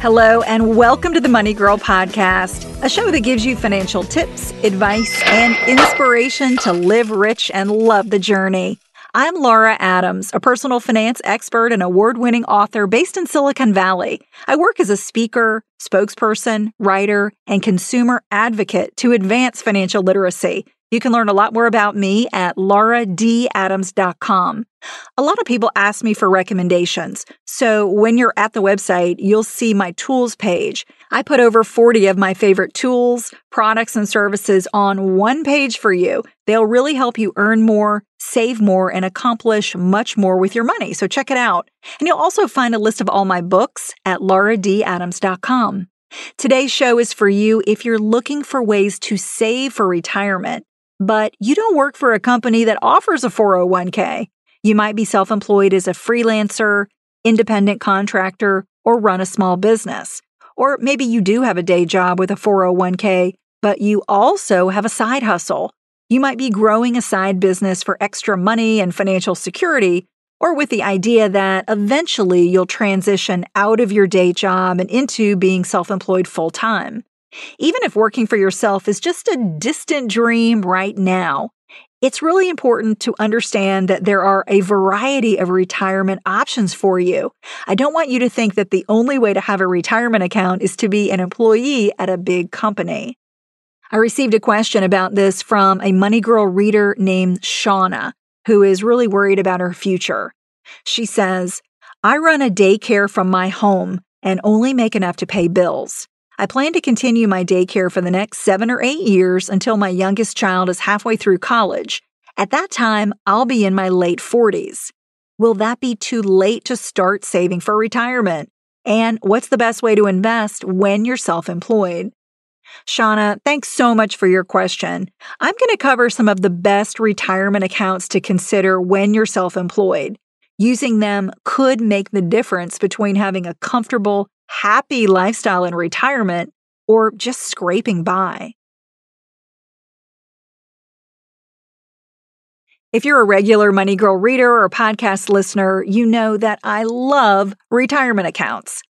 Hello, and welcome to the Money Girl Podcast, a show that gives you financial tips, advice, and inspiration to live rich and love the journey. I'm Laura Adams, a personal finance expert and award winning author based in Silicon Valley. I work as a speaker, spokesperson, writer, and consumer advocate to advance financial literacy. You can learn a lot more about me at lauradadams.com. A lot of people ask me for recommendations. So when you're at the website, you'll see my tools page. I put over 40 of my favorite tools, products, and services on one page for you. They'll really help you earn more, save more, and accomplish much more with your money. So check it out. And you'll also find a list of all my books at lauradadams.com. Today's show is for you if you're looking for ways to save for retirement but you don't work for a company that offers a 401k. You might be self employed as a freelancer, independent contractor, or run a small business. Or maybe you do have a day job with a 401k, but you also have a side hustle. You might be growing a side business for extra money and financial security, or with the idea that eventually you'll transition out of your day job and into being self employed full time. Even if working for yourself is just a distant dream right now, it's really important to understand that there are a variety of retirement options for you. I don't want you to think that the only way to have a retirement account is to be an employee at a big company. I received a question about this from a Money Girl reader named Shauna, who is really worried about her future. She says, I run a daycare from my home and only make enough to pay bills. I plan to continue my daycare for the next seven or eight years until my youngest child is halfway through college. At that time, I'll be in my late 40s. Will that be too late to start saving for retirement? And what's the best way to invest when you're self employed? Shauna, thanks so much for your question. I'm going to cover some of the best retirement accounts to consider when you're self employed. Using them could make the difference between having a comfortable, happy lifestyle in retirement or just scraping by. If you're a regular Money Girl reader or podcast listener, you know that I love retirement accounts.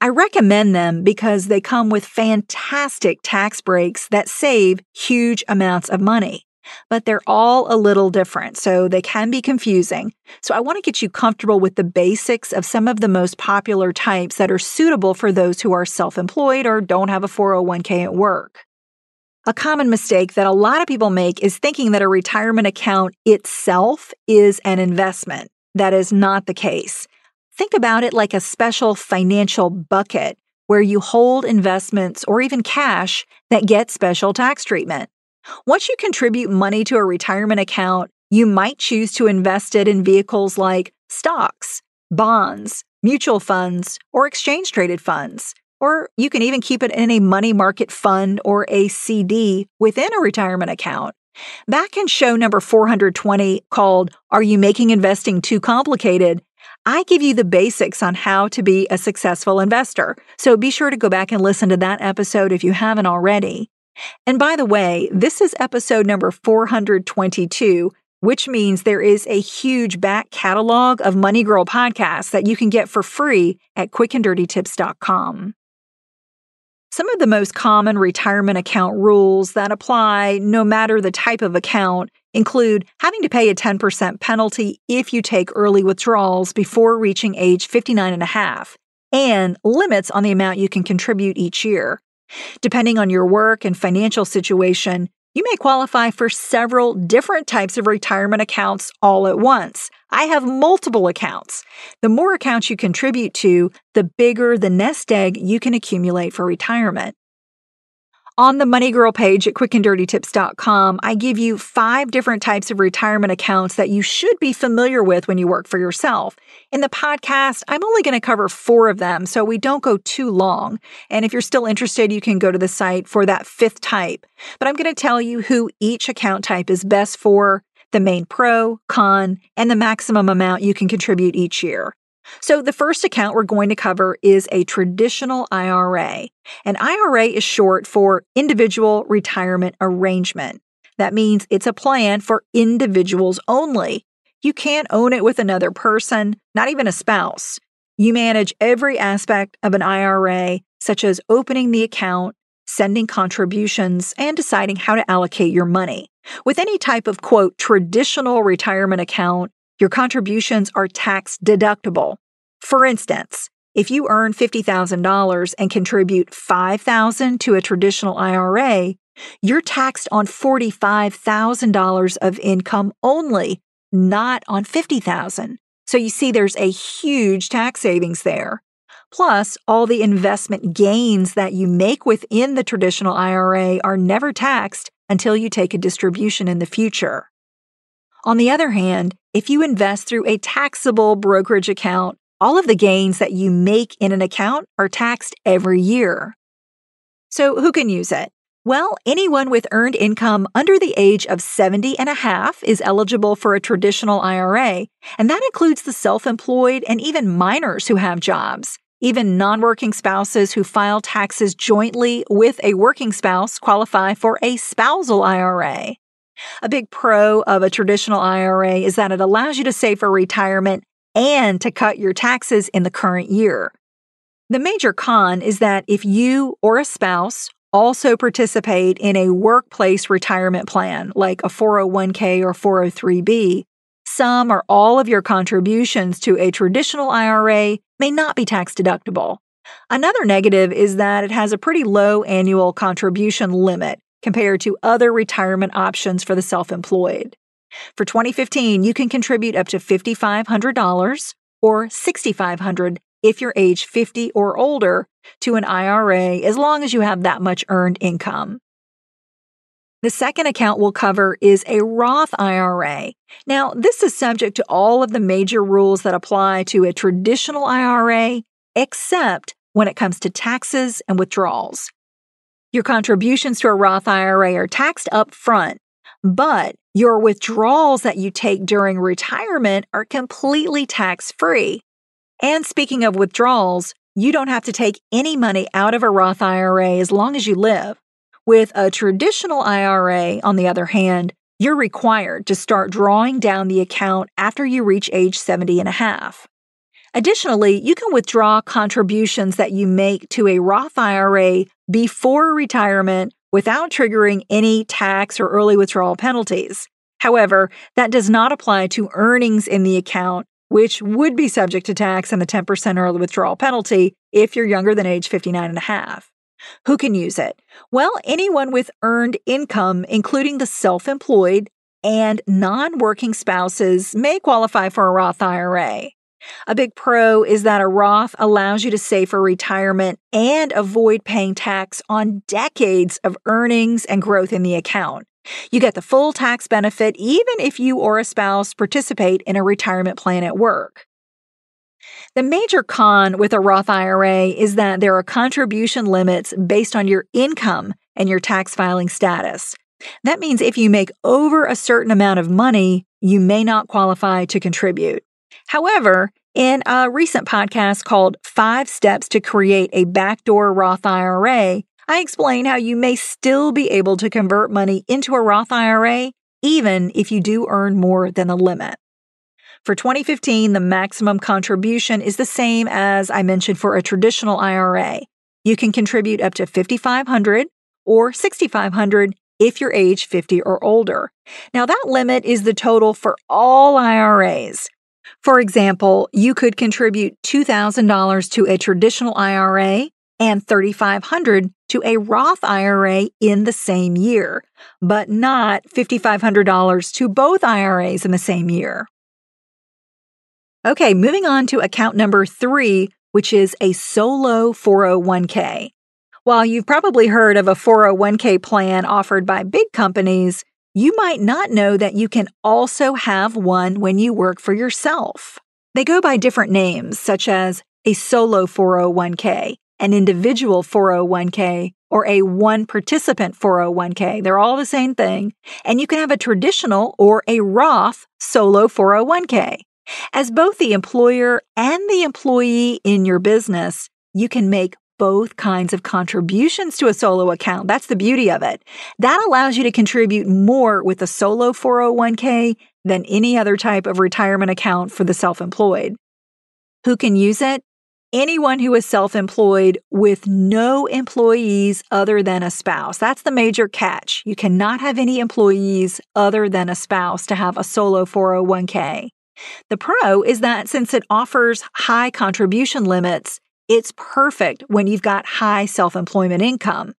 I recommend them because they come with fantastic tax breaks that save huge amounts of money but they're all a little different, so they can be confusing. So I want to get you comfortable with the basics of some of the most popular types that are suitable for those who are self employed or don't have a 401k at work. A common mistake that a lot of people make is thinking that a retirement account itself is an investment. That is not the case. Think about it like a special financial bucket where you hold investments or even cash that get special tax treatment. Once you contribute money to a retirement account, you might choose to invest it in vehicles like stocks, bonds, mutual funds, or exchange traded funds. Or you can even keep it in a money market fund or a CD within a retirement account. Back in show number 420 called Are You Making Investing Too Complicated? I give you the basics on how to be a successful investor. So be sure to go back and listen to that episode if you haven't already. And by the way, this is episode number 422, which means there is a huge back catalog of Money Girl podcasts that you can get for free at quickanddirtytips.com. Some of the most common retirement account rules that apply no matter the type of account include having to pay a 10% penalty if you take early withdrawals before reaching age 59 and a half, and limits on the amount you can contribute each year. Depending on your work and financial situation, you may qualify for several different types of retirement accounts all at once. I have multiple accounts. The more accounts you contribute to, the bigger the nest egg you can accumulate for retirement. On the Money Girl page at quickanddirtytips.com, I give you five different types of retirement accounts that you should be familiar with when you work for yourself. In the podcast, I'm only going to cover four of them so we don't go too long. And if you're still interested, you can go to the site for that fifth type. But I'm going to tell you who each account type is best for, the main pro, con, and the maximum amount you can contribute each year. So, the first account we're going to cover is a traditional IRA. An IRA is short for Individual Retirement Arrangement. That means it's a plan for individuals only. You can't own it with another person, not even a spouse. You manage every aspect of an IRA, such as opening the account, sending contributions, and deciding how to allocate your money. With any type of quote, traditional retirement account, your contributions are tax deductible. For instance, if you earn $50,000 and contribute $5,000 to a traditional IRA, you're taxed on $45,000 of income only, not on $50,000. So you see there's a huge tax savings there. Plus, all the investment gains that you make within the traditional IRA are never taxed until you take a distribution in the future. On the other hand, if you invest through a taxable brokerage account, all of the gains that you make in an account are taxed every year. So, who can use it? Well, anyone with earned income under the age of 70 and a half is eligible for a traditional IRA, and that includes the self employed and even minors who have jobs. Even non working spouses who file taxes jointly with a working spouse qualify for a spousal IRA. A big pro of a traditional IRA is that it allows you to save for retirement and to cut your taxes in the current year. The major con is that if you or a spouse also participate in a workplace retirement plan like a 401k or 403b, some or all of your contributions to a traditional IRA may not be tax deductible. Another negative is that it has a pretty low annual contribution limit compared to other retirement options for the self employed. For 2015, you can contribute up to $5,500 or $6,500 if you're age 50 or older to an IRA as long as you have that much earned income. The second account we'll cover is a Roth IRA. Now, this is subject to all of the major rules that apply to a traditional IRA, except when it comes to taxes and withdrawals. Your contributions to a Roth IRA are taxed up front, but your withdrawals that you take during retirement are completely tax free. And speaking of withdrawals, you don't have to take any money out of a Roth IRA as long as you live. With a traditional IRA, on the other hand, you're required to start drawing down the account after you reach age 70 and a half. Additionally, you can withdraw contributions that you make to a Roth IRA before retirement without triggering any tax or early withdrawal penalties. However, that does not apply to earnings in the account, which would be subject to tax and the 10% early withdrawal penalty if you're younger than age 59 and a half. Who can use it? Well, anyone with earned income, including the self employed and non working spouses, may qualify for a Roth IRA. A big pro is that a Roth allows you to save for retirement and avoid paying tax on decades of earnings and growth in the account. You get the full tax benefit even if you or a spouse participate in a retirement plan at work. The major con with a Roth IRA is that there are contribution limits based on your income and your tax filing status. That means if you make over a certain amount of money, you may not qualify to contribute. However, in a recent podcast called Five Steps to Create a Backdoor Roth IRA, I explain how you may still be able to convert money into a Roth IRA even if you do earn more than the limit. For 2015, the maximum contribution is the same as I mentioned for a traditional IRA. You can contribute up to 5500 or 6500 if you're age 50 or older. Now, that limit is the total for all IRAs. For example, you could contribute $2,000 to a traditional IRA and $3,500 to a Roth IRA in the same year, but not $5,500 to both IRAs in the same year. Okay, moving on to account number three, which is a solo 401k. While you've probably heard of a 401k plan offered by big companies, you might not know that you can also have one when you work for yourself. They go by different names, such as a solo 401k, an individual 401k, or a one participant 401k. They're all the same thing. And you can have a traditional or a Roth solo 401k. As both the employer and the employee in your business, you can make both kinds of contributions to a solo account. That's the beauty of it. That allows you to contribute more with a solo 401k than any other type of retirement account for the self employed. Who can use it? Anyone who is self employed with no employees other than a spouse. That's the major catch. You cannot have any employees other than a spouse to have a solo 401k. The pro is that since it offers high contribution limits, it's perfect when you've got high self employment income.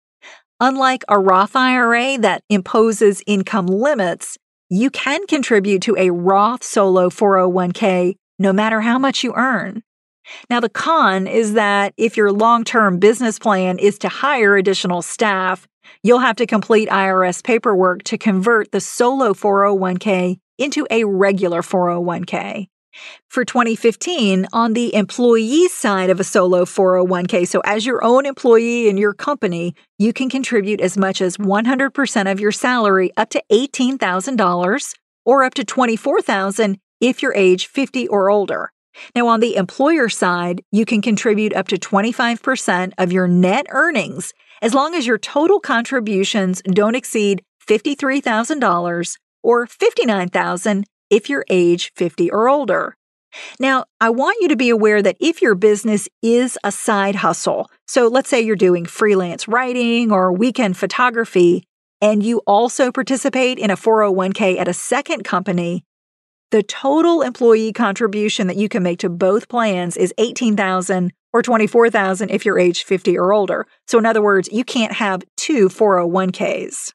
Unlike a Roth IRA that imposes income limits, you can contribute to a Roth solo 401k no matter how much you earn. Now, the con is that if your long term business plan is to hire additional staff, you'll have to complete IRS paperwork to convert the solo 401k into a regular 401k. For 2015, on the employee side of a solo 401k, so as your own employee in your company, you can contribute as much as 100% of your salary up to $18,000 or up to 24,000 if you're age 50 or older. Now, on the employer side, you can contribute up to 25% of your net earnings as long as your total contributions don't exceed $53,000 or $59,000 if you're age 50 or older. Now, I want you to be aware that if your business is a side hustle, so let's say you're doing freelance writing or weekend photography, and you also participate in a 401k at a second company, the total employee contribution that you can make to both plans is 18,000 or 24,000 if you're age 50 or older. So in other words, you can't have two 401ks.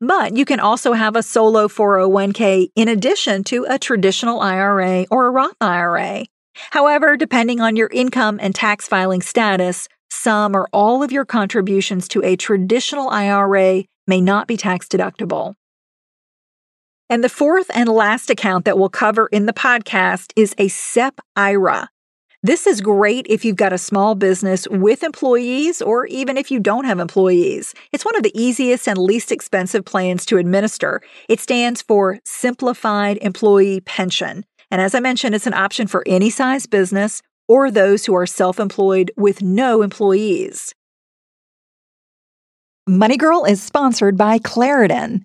But you can also have a solo 401k in addition to a traditional IRA or a Roth IRA. However, depending on your income and tax filing status, some or all of your contributions to a traditional IRA may not be tax deductible. And the fourth and last account that we'll cover in the podcast is a SEP IRA. This is great if you've got a small business with employees or even if you don't have employees. It's one of the easiest and least expensive plans to administer. It stands for Simplified Employee Pension. And as I mentioned, it's an option for any size business or those who are self employed with no employees. Money Girl is sponsored by Claritin.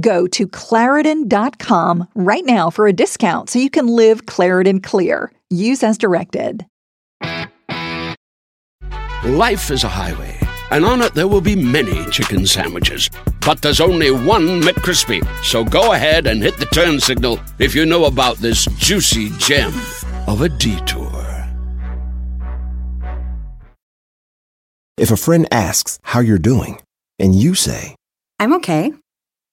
Go to Claritin.com right now for a discount so you can live Claritin clear. Use as directed. Life is a highway, and on it there will be many chicken sandwiches. But there's only one McCrispy. So go ahead and hit the turn signal if you know about this juicy gem of a detour. If a friend asks how you're doing, and you say, I'm okay.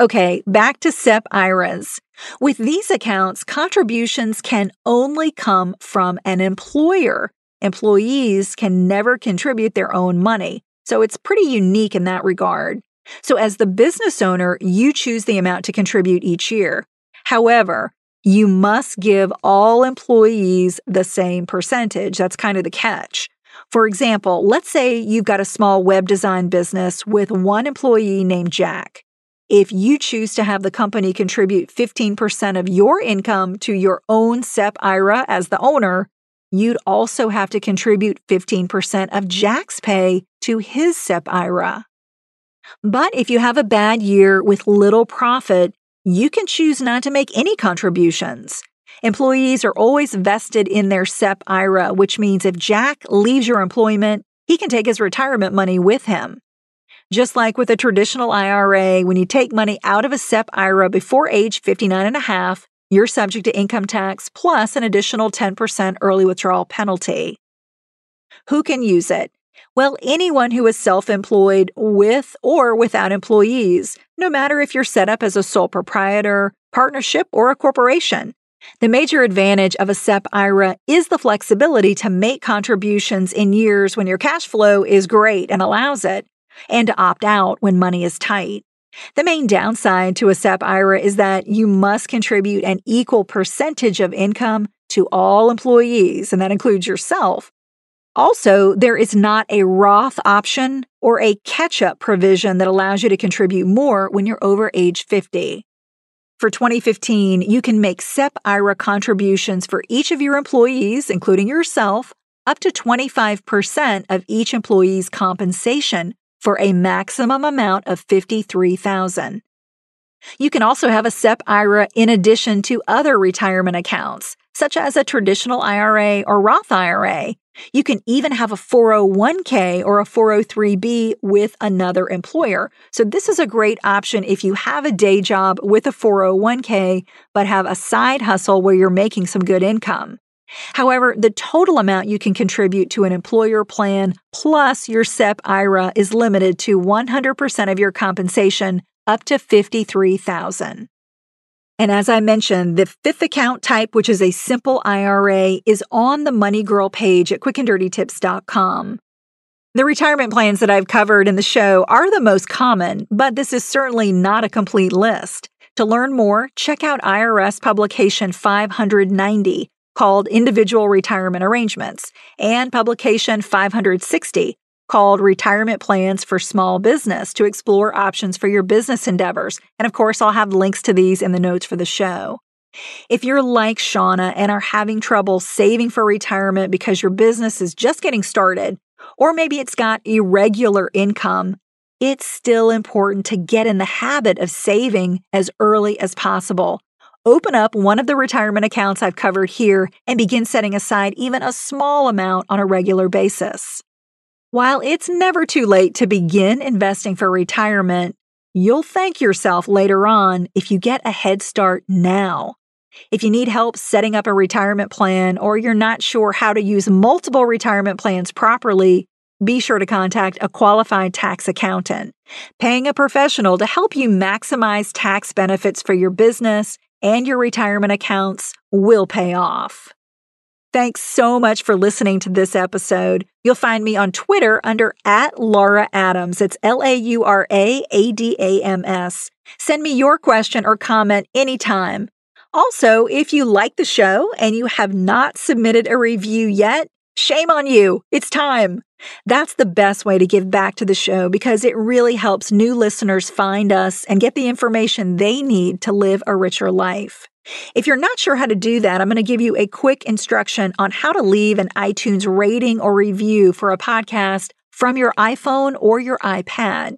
Okay, back to SEP IRAs. With these accounts, contributions can only come from an employer. Employees can never contribute their own money, so it's pretty unique in that regard. So, as the business owner, you choose the amount to contribute each year. However, you must give all employees the same percentage. That's kind of the catch. For example, let's say you've got a small web design business with one employee named Jack. If you choose to have the company contribute 15% of your income to your own SEP IRA as the owner, you'd also have to contribute 15% of Jack's pay to his SEP IRA. But if you have a bad year with little profit, you can choose not to make any contributions. Employees are always vested in their SEP IRA, which means if Jack leaves your employment, he can take his retirement money with him. Just like with a traditional IRA, when you take money out of a SEP IRA before age 59 and a half, you're subject to income tax plus an additional 10% early withdrawal penalty. Who can use it? Well, anyone who is self employed with or without employees, no matter if you're set up as a sole proprietor, partnership, or a corporation. The major advantage of a SEP IRA is the flexibility to make contributions in years when your cash flow is great and allows it, and to opt out when money is tight. The main downside to a SEP IRA is that you must contribute an equal percentage of income to all employees, and that includes yourself. Also, there is not a Roth option or a catch up provision that allows you to contribute more when you're over age 50. For 2015, you can make SEP IRA contributions for each of your employees, including yourself, up to 25% of each employee's compensation for a maximum amount of 53000 You can also have a SEP IRA in addition to other retirement accounts, such as a traditional IRA or Roth IRA. You can even have a 401k or a 403b with another employer. So, this is a great option if you have a day job with a 401k, but have a side hustle where you're making some good income. However, the total amount you can contribute to an employer plan plus your SEP IRA is limited to 100% of your compensation up to 53,000. And as I mentioned, the fifth account type, which is a simple IRA, is on the Money Girl page at quickanddirtytips.com. The retirement plans that I've covered in the show are the most common, but this is certainly not a complete list. To learn more, check out IRS publication 590 called Individual Retirement Arrangements, and publication 560 called Retirement Plans for Small Business to explore options for your business endeavors. And of course, I'll have links to these in the notes for the show. If you're like Shauna and are having trouble saving for retirement because your business is just getting started, or maybe it's got irregular income, it's still important to get in the habit of saving as early as possible Open up one of the retirement accounts I've covered here and begin setting aside even a small amount on a regular basis. While it's never too late to begin investing for retirement, you'll thank yourself later on if you get a head start now. If you need help setting up a retirement plan or you're not sure how to use multiple retirement plans properly, be sure to contact a qualified tax accountant. Paying a professional to help you maximize tax benefits for your business and your retirement accounts will pay off. Thanks so much for listening to this episode. You'll find me on Twitter under at Laura Adams. It's L A U R A A D A M S. Send me your question or comment anytime. Also, if you like the show and you have not submitted a review yet, shame on you. It's time. That's the best way to give back to the show because it really helps new listeners find us and get the information they need to live a richer life. If you're not sure how to do that, I'm going to give you a quick instruction on how to leave an iTunes rating or review for a podcast from your iPhone or your iPad.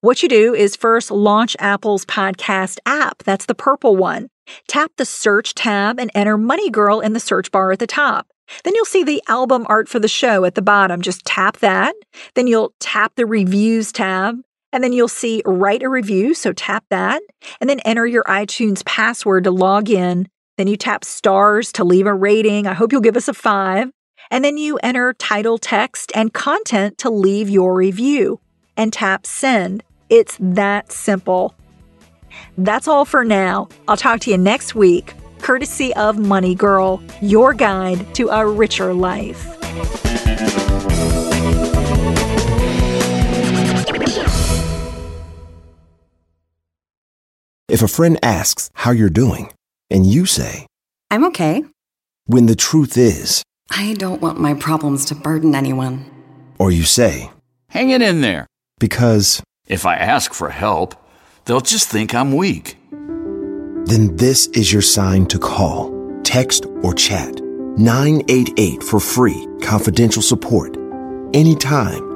What you do is first launch Apple's podcast app. That's the purple one. Tap the search tab and enter Money Girl in the search bar at the top. Then you'll see the album art for the show at the bottom. Just tap that. Then you'll tap the reviews tab. And then you'll see write a review. So tap that. And then enter your iTunes password to log in. Then you tap stars to leave a rating. I hope you'll give us a five. And then you enter title, text, and content to leave your review. And tap send. It's that simple. That's all for now. I'll talk to you next week courtesy of Money Girl, your guide to a richer life. If a friend asks how you're doing, and you say, I'm okay. when the truth is, I don't want my problems to burden anyone. or you say, Hang it in there. because, If I ask for help, they'll just think I'm weak. Then this is your sign to call, text, or chat 988 for free, confidential support. Anytime.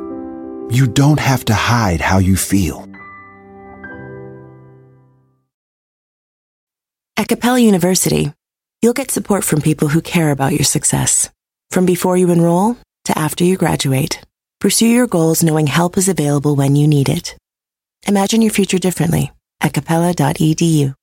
You don't have to hide how you feel. At Capella University, you'll get support from people who care about your success. From before you enroll to after you graduate, pursue your goals knowing help is available when you need it. Imagine your future differently at capella.edu.